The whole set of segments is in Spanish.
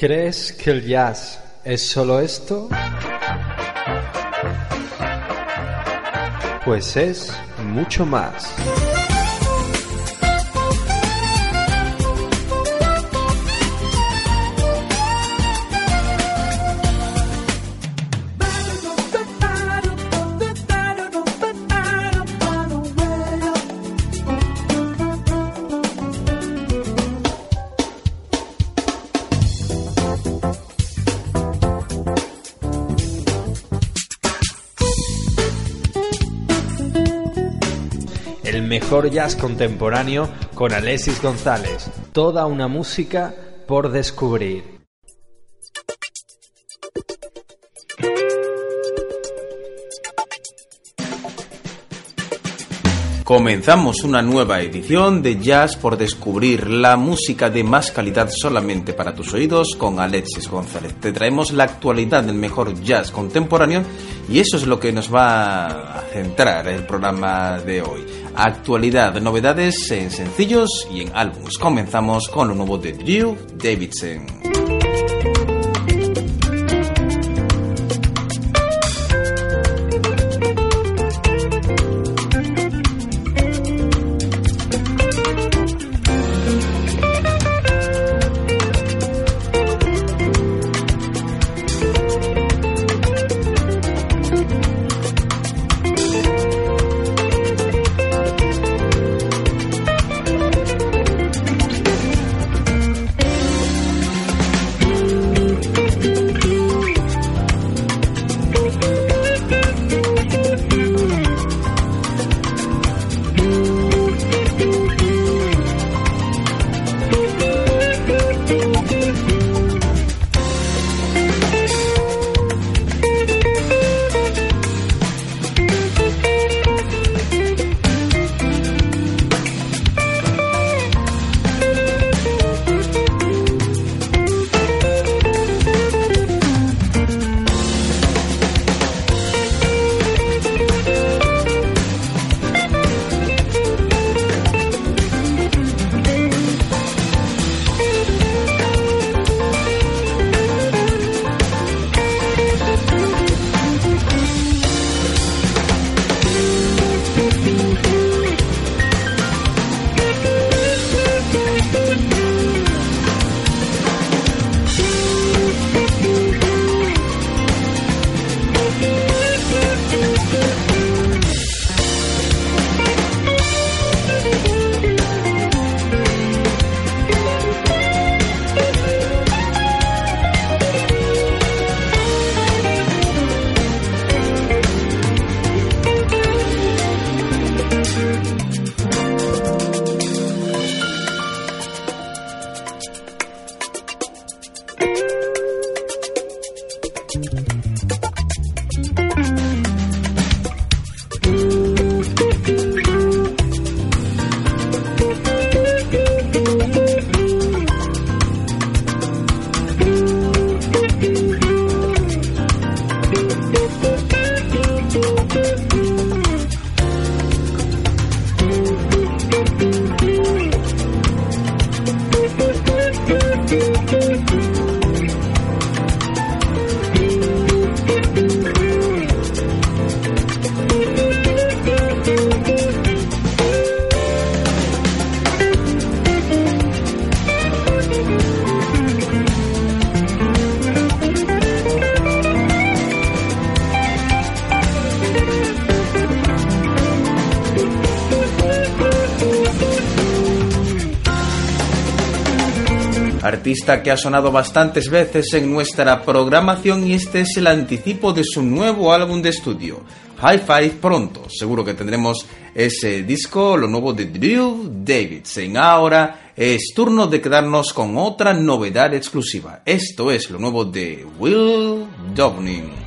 ¿Crees que el jazz es solo esto? Pues es mucho más. Jazz contemporáneo con Alexis González. Toda una música por descubrir. Comenzamos una nueva edición de Jazz por descubrir la música de más calidad solamente para tus oídos con Alexis González. Te traemos la actualidad del mejor jazz contemporáneo y eso es lo que nos va a centrar el programa de hoy. Actualidad, novedades en sencillos y en álbumes. Comenzamos con lo nuevo de Drew Davidson. Que ha sonado bastantes veces en nuestra programación y este es el anticipo de su nuevo álbum de estudio, High Five pronto. Seguro que tendremos ese disco, lo nuevo de Drew Davidson. Ahora es turno de quedarnos con otra novedad exclusiva. Esto es lo nuevo de Will Downing.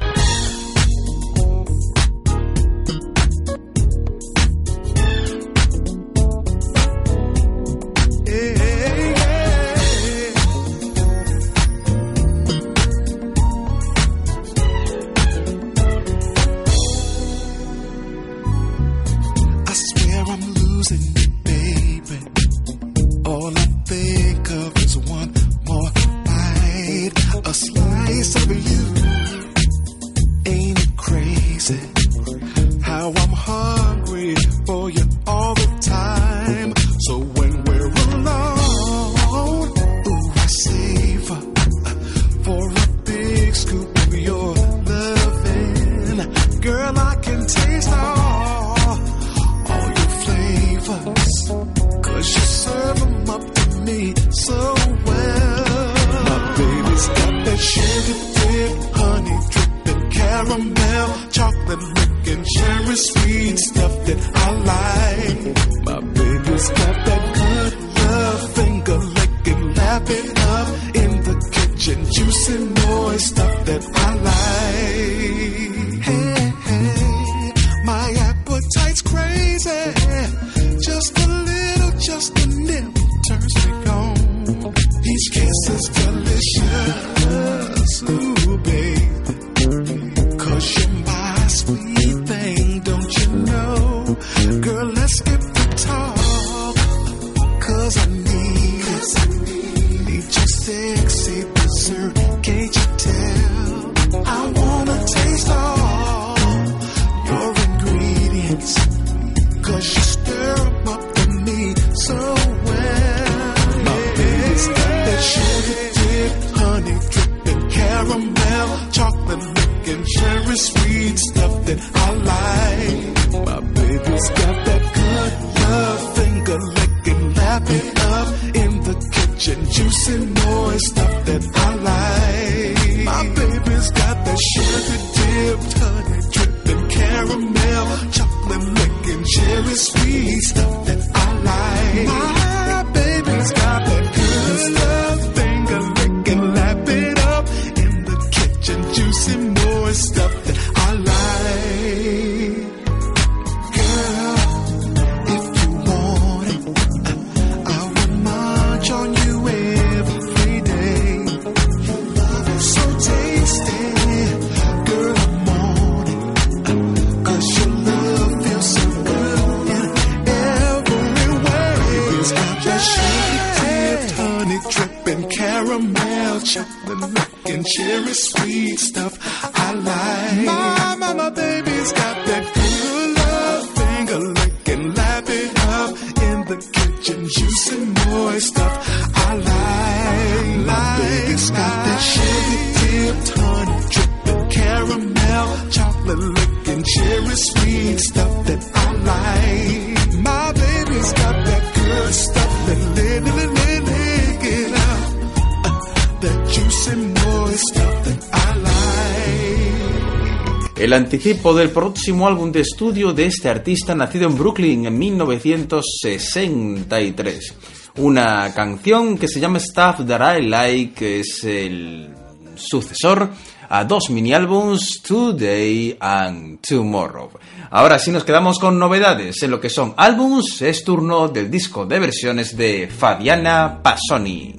sweet stuff. Anticipo del próximo álbum de estudio de este artista nacido en Brooklyn en 1963. Una canción que se llama Stuff That I Like, es el sucesor a dos mini álbums, Today and Tomorrow. Ahora sí nos quedamos con novedades en lo que son álbums, es turno del disco de versiones de Fabiana Passoni.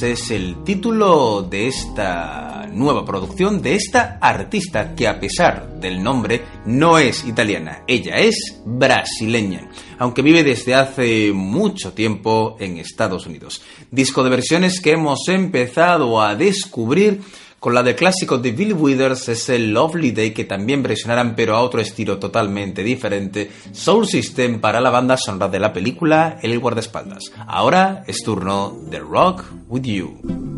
Lights es el título de esta nueva producción de esta artista que a pesar del nombre no es italiana, ella es brasileña, aunque vive desde hace mucho tiempo en Estados Unidos. Disco de versiones que hemos empezado a descubrir con la de clásico de Bill Withers es el Lovely Day que también versionarán pero a otro estilo totalmente diferente Soul System para la banda sonora de la película El guardaespaldas. Ahora es turno de Rock With You.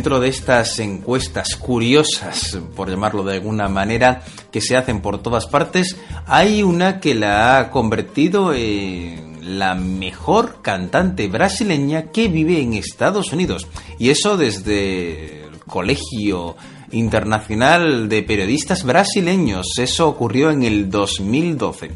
Dentro de estas encuestas curiosas, por llamarlo de alguna manera, que se hacen por todas partes, hay una que la ha convertido en la mejor cantante brasileña que vive en Estados Unidos. Y eso desde el Colegio Internacional de Periodistas Brasileños. Eso ocurrió en el 2012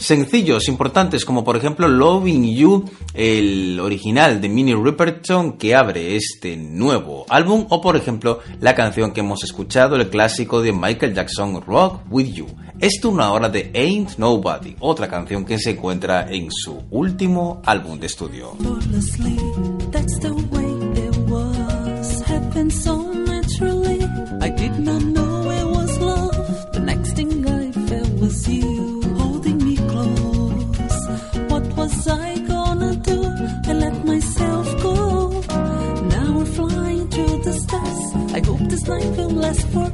sencillos importantes como por ejemplo Loving You, el original de Minnie Riperton que abre este nuevo álbum o por ejemplo la canción que hemos escuchado, el clásico de Michael Jackson Rock With You. Esto una hora de Ain't Nobody, otra canción que se encuentra en su último álbum de estudio. Life will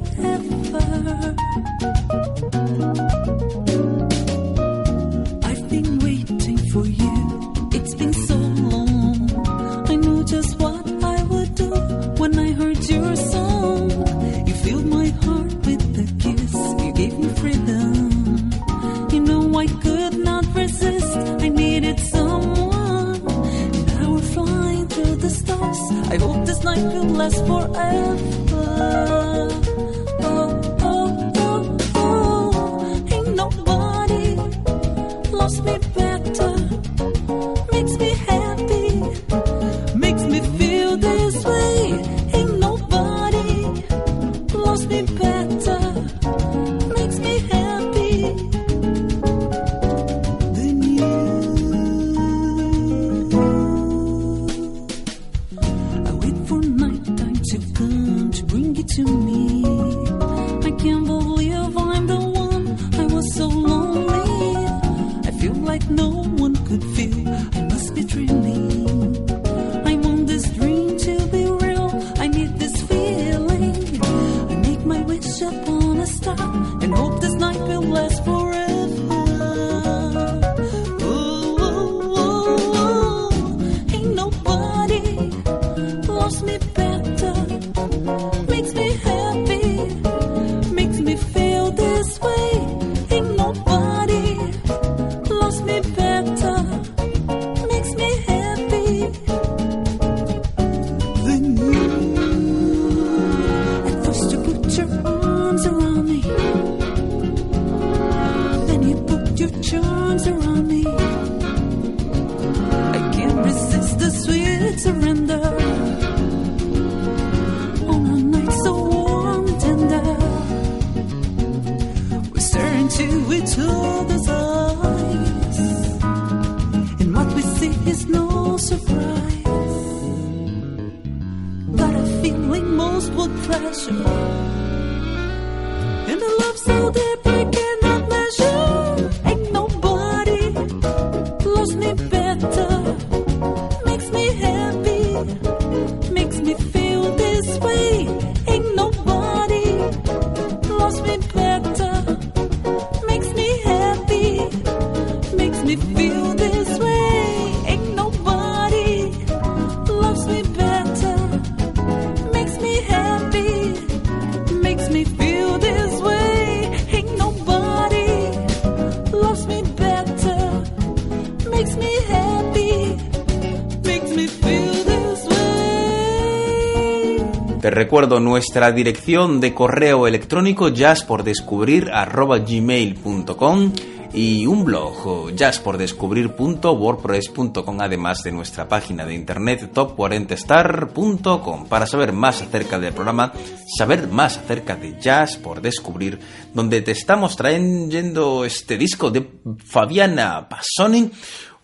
Recuerdo nuestra dirección de correo electrónico jazzpordescubrir@gmail.com y un blog jazzpordescubrir.wordpress.com además de nuestra página de internet top40star.com para saber más acerca del programa, saber más acerca de Jazz por Descubrir, donde te estamos trayendo este disco de Fabiana Passoni,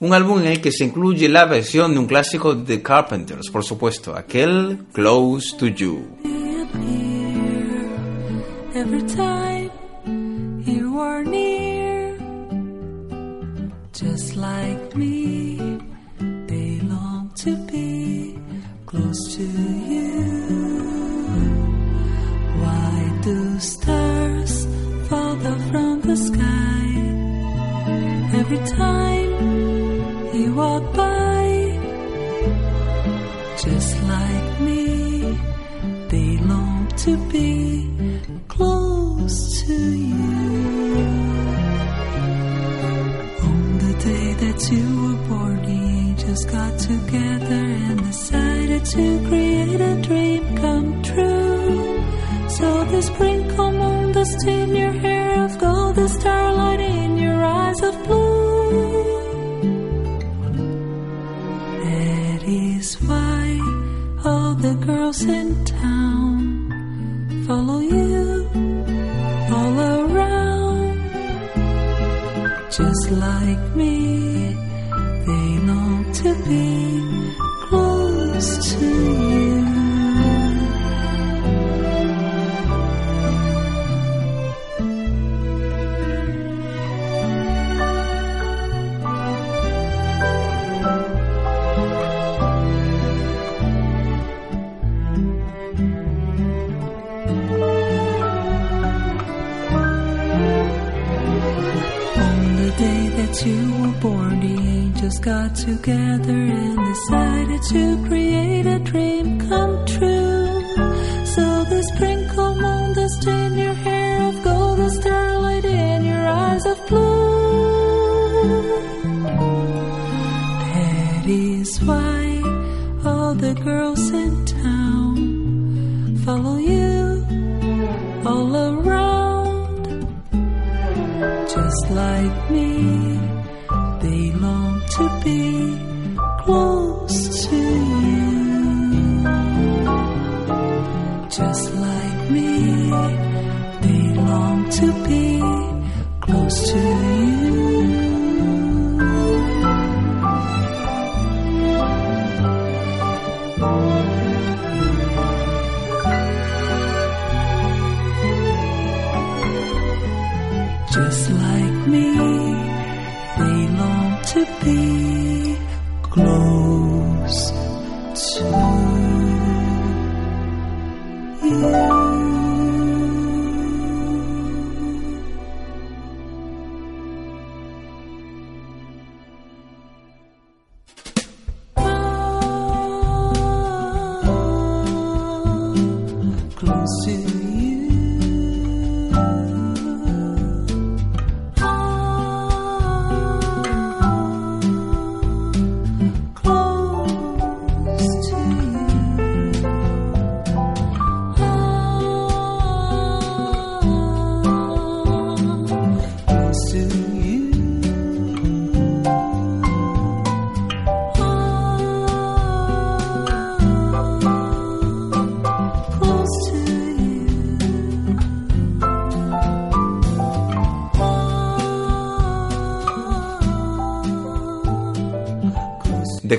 un álbum en el que se incluye la versión de un clásico de Carpenters, por supuesto, aquel Close to You. Every time you are near, just like me, they long to be close to you. Why do stars fall down from the sky every time walk by? Just like me, they long to be close to you. On the day that you were born, the angels got together and decided to create a dream come true. So the sprinkle moon dust in your hair of gold, the starlight in your eyes of blue. Is why all the girls in town follow you all around. Just like me, they long to be close to you.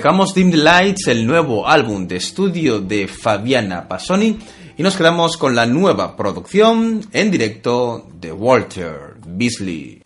dejamos Dim Lights, el nuevo álbum de estudio de Fabiana Pasoni, y nos quedamos con la nueva producción en directo de Walter Beasley.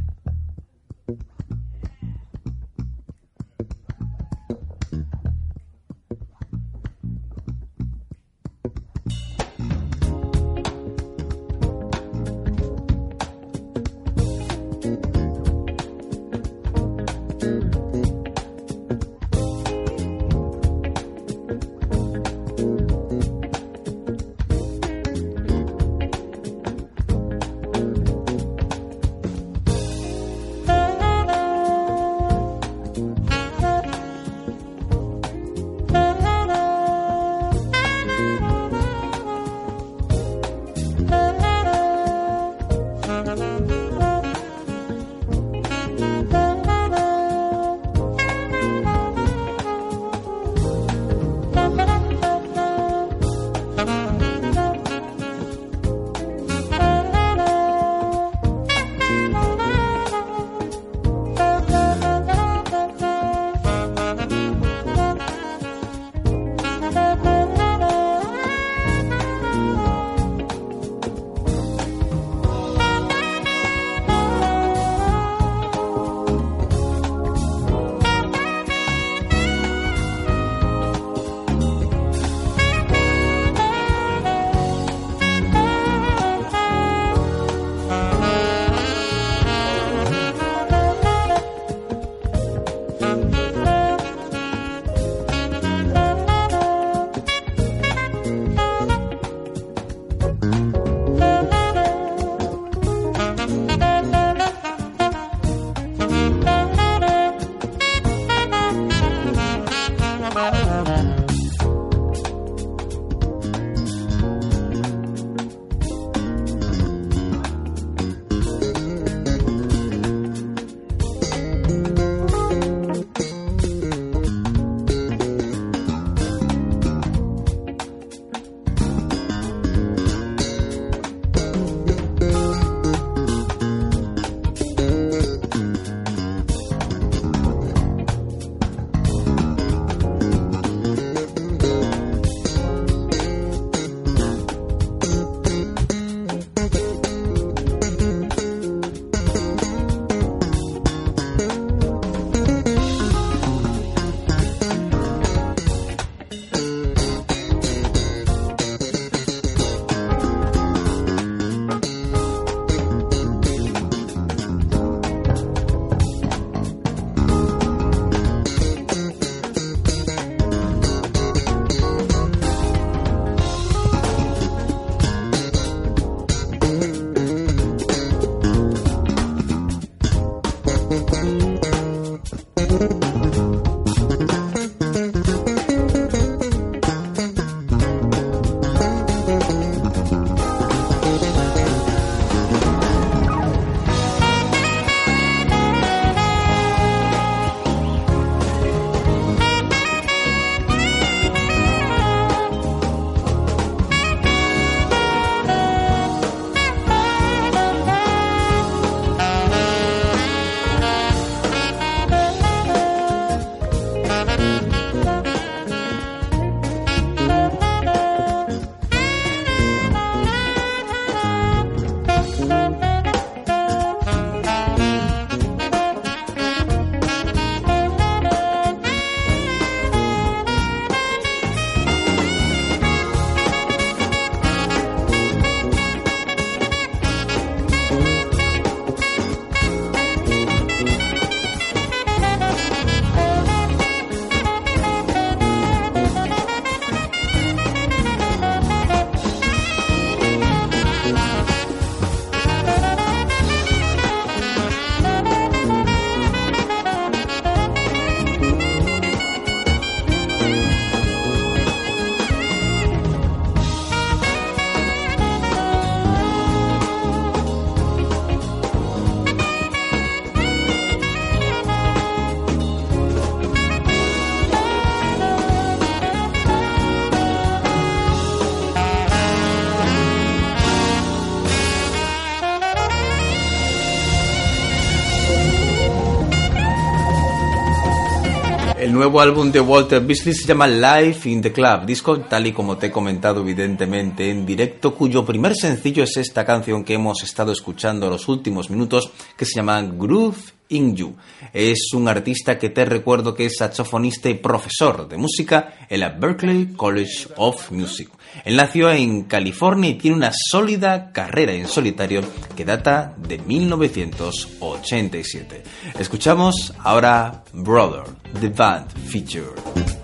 Nuevo álbum de Walter Beasley se llama Life in the Club, disco tal y como te he comentado evidentemente en directo, cuyo primer sencillo es esta canción que hemos estado escuchando los últimos minutos, que se llama Groove Inju. Es un artista que te recuerdo que es saxofonista y profesor de música en la Berklee College of Music. Él nació en California y tiene una sólida carrera en solitario que data de 1987. Escuchamos ahora Brother, The Band Feature.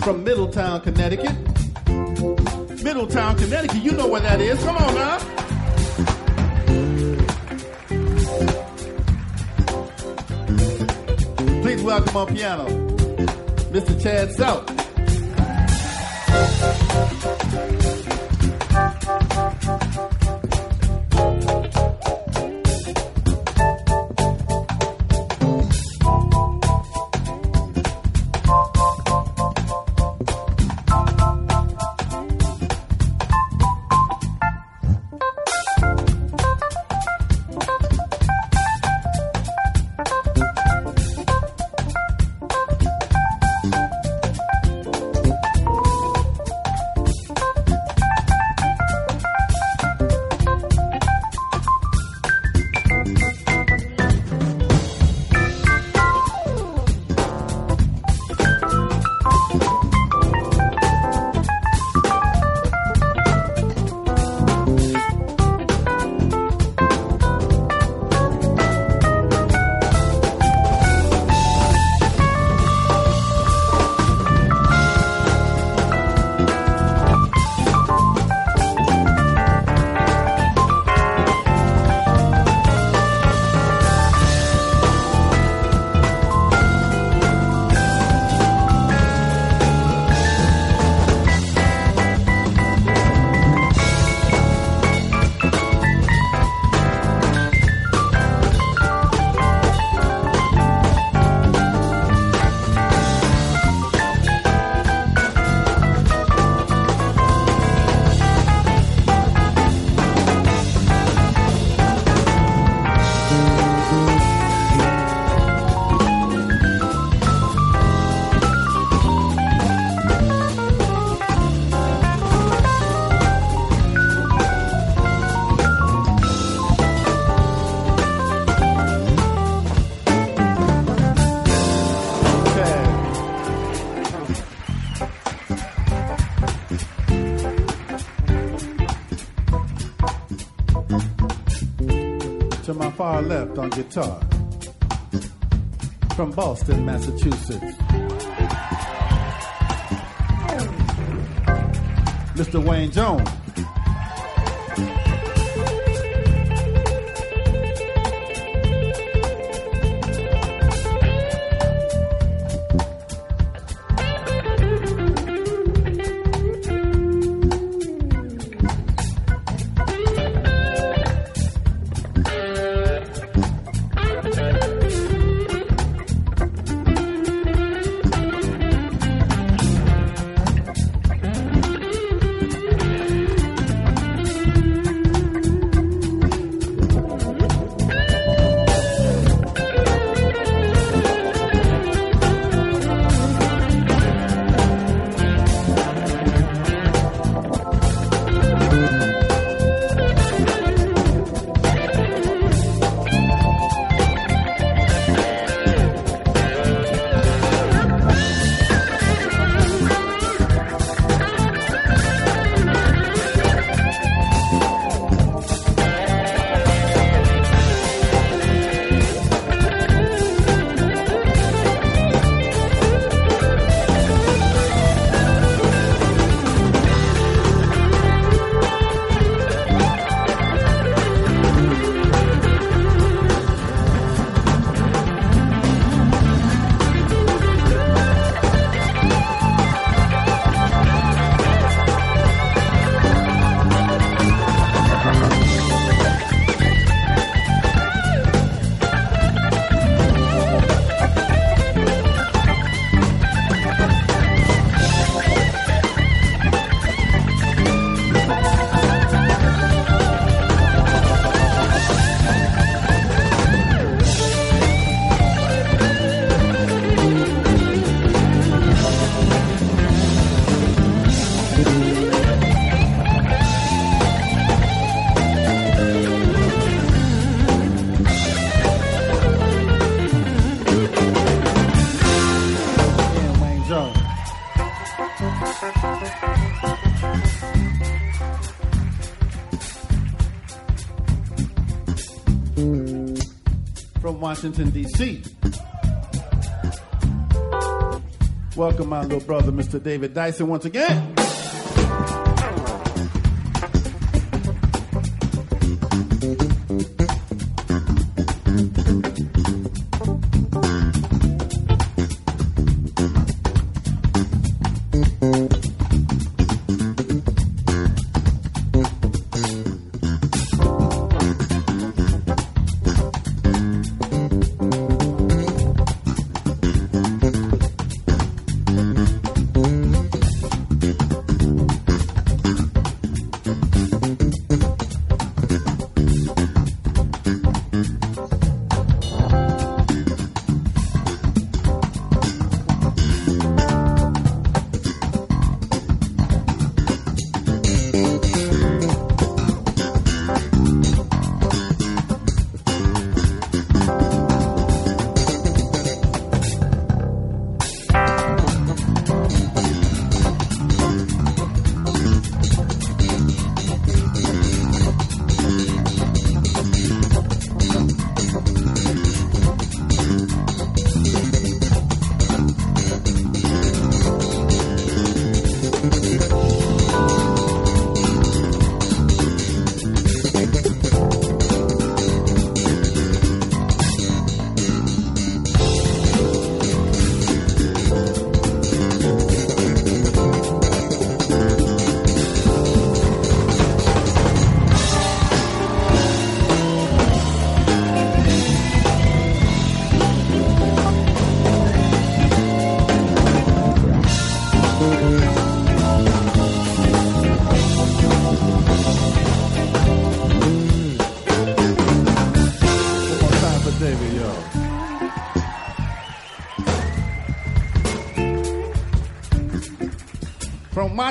From Middletown, Connecticut. Middletown, Connecticut, you know where that is. Come on now. Please welcome on piano, Mr. Chad South. Left on guitar from Boston, Massachusetts. Mr. Wayne Jones. Washington, D.C. Welcome, my little brother, Mr. David Dyson, once again.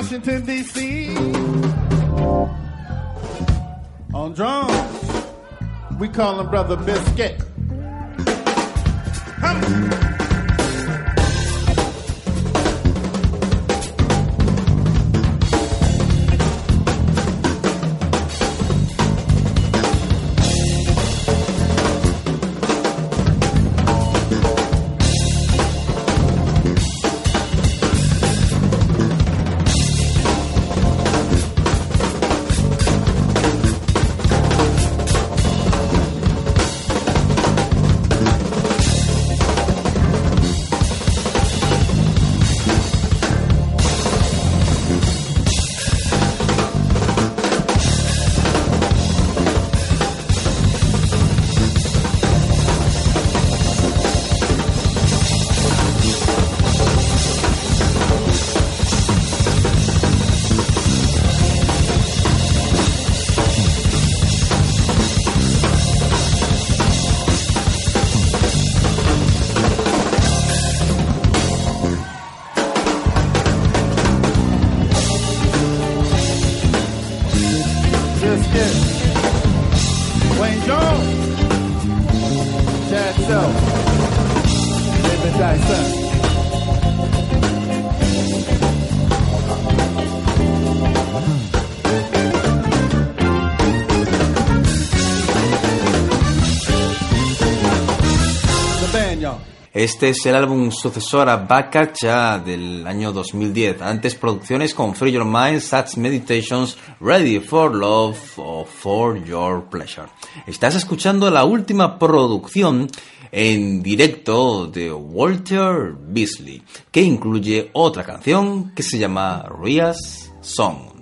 Washington, D.C. On drums, we call him Brother Biscuit. Este es el álbum sucesor a Bakacha del año 2010. Antes producciones con Free Your Mind, Such Meditations, Ready for Love o For Your Pleasure. Estás escuchando la última producción en directo de Walter Beasley, que incluye otra canción que se llama Ria's Song.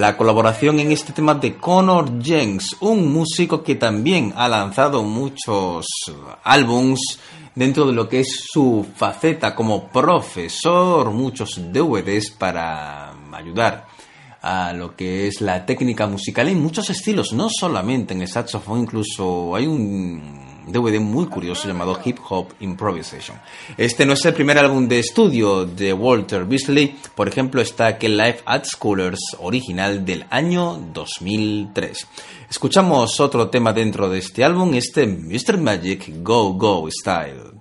La colaboración en este tema de Connor Jenks, un músico que también ha lanzado muchos álbums dentro de lo que es su faceta como profesor, muchos DVDs para ayudar a lo que es la técnica musical en muchos estilos, no solamente en el saxofón, incluso hay un DVD muy curioso llamado Hip Hop Improvisation. Este no es el primer álbum de estudio de Walter Beasley, por ejemplo está aquel Live at Schoolers original del año 2003. Escuchamos otro tema dentro de este álbum, este Mr. Magic Go Go Style.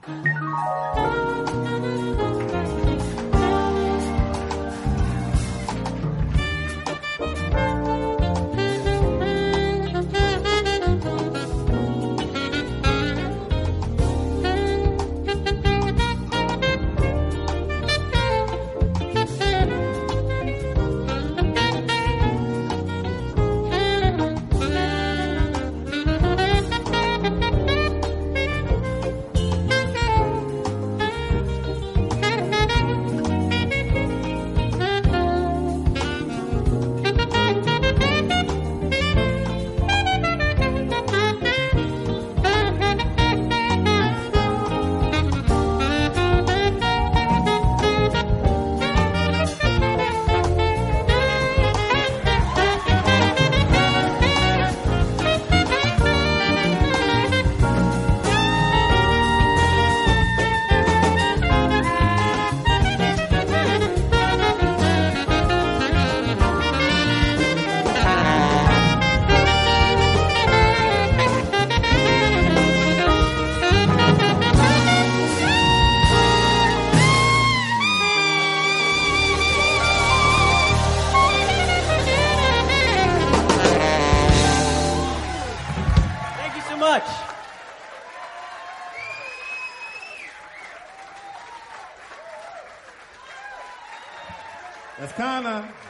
bacana.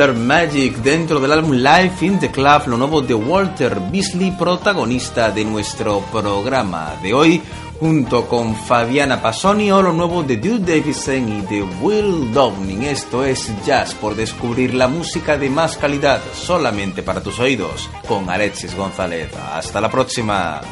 Mr. Magic dentro del álbum Life in the Club, lo nuevo de Walter Beasley, protagonista de nuestro programa de hoy, junto con Fabiana Pasoni o lo nuevo de Dude Davison y de Will Downing. Esto es Jazz por descubrir la música de más calidad solamente para tus oídos con Alexis González. Hasta la próxima.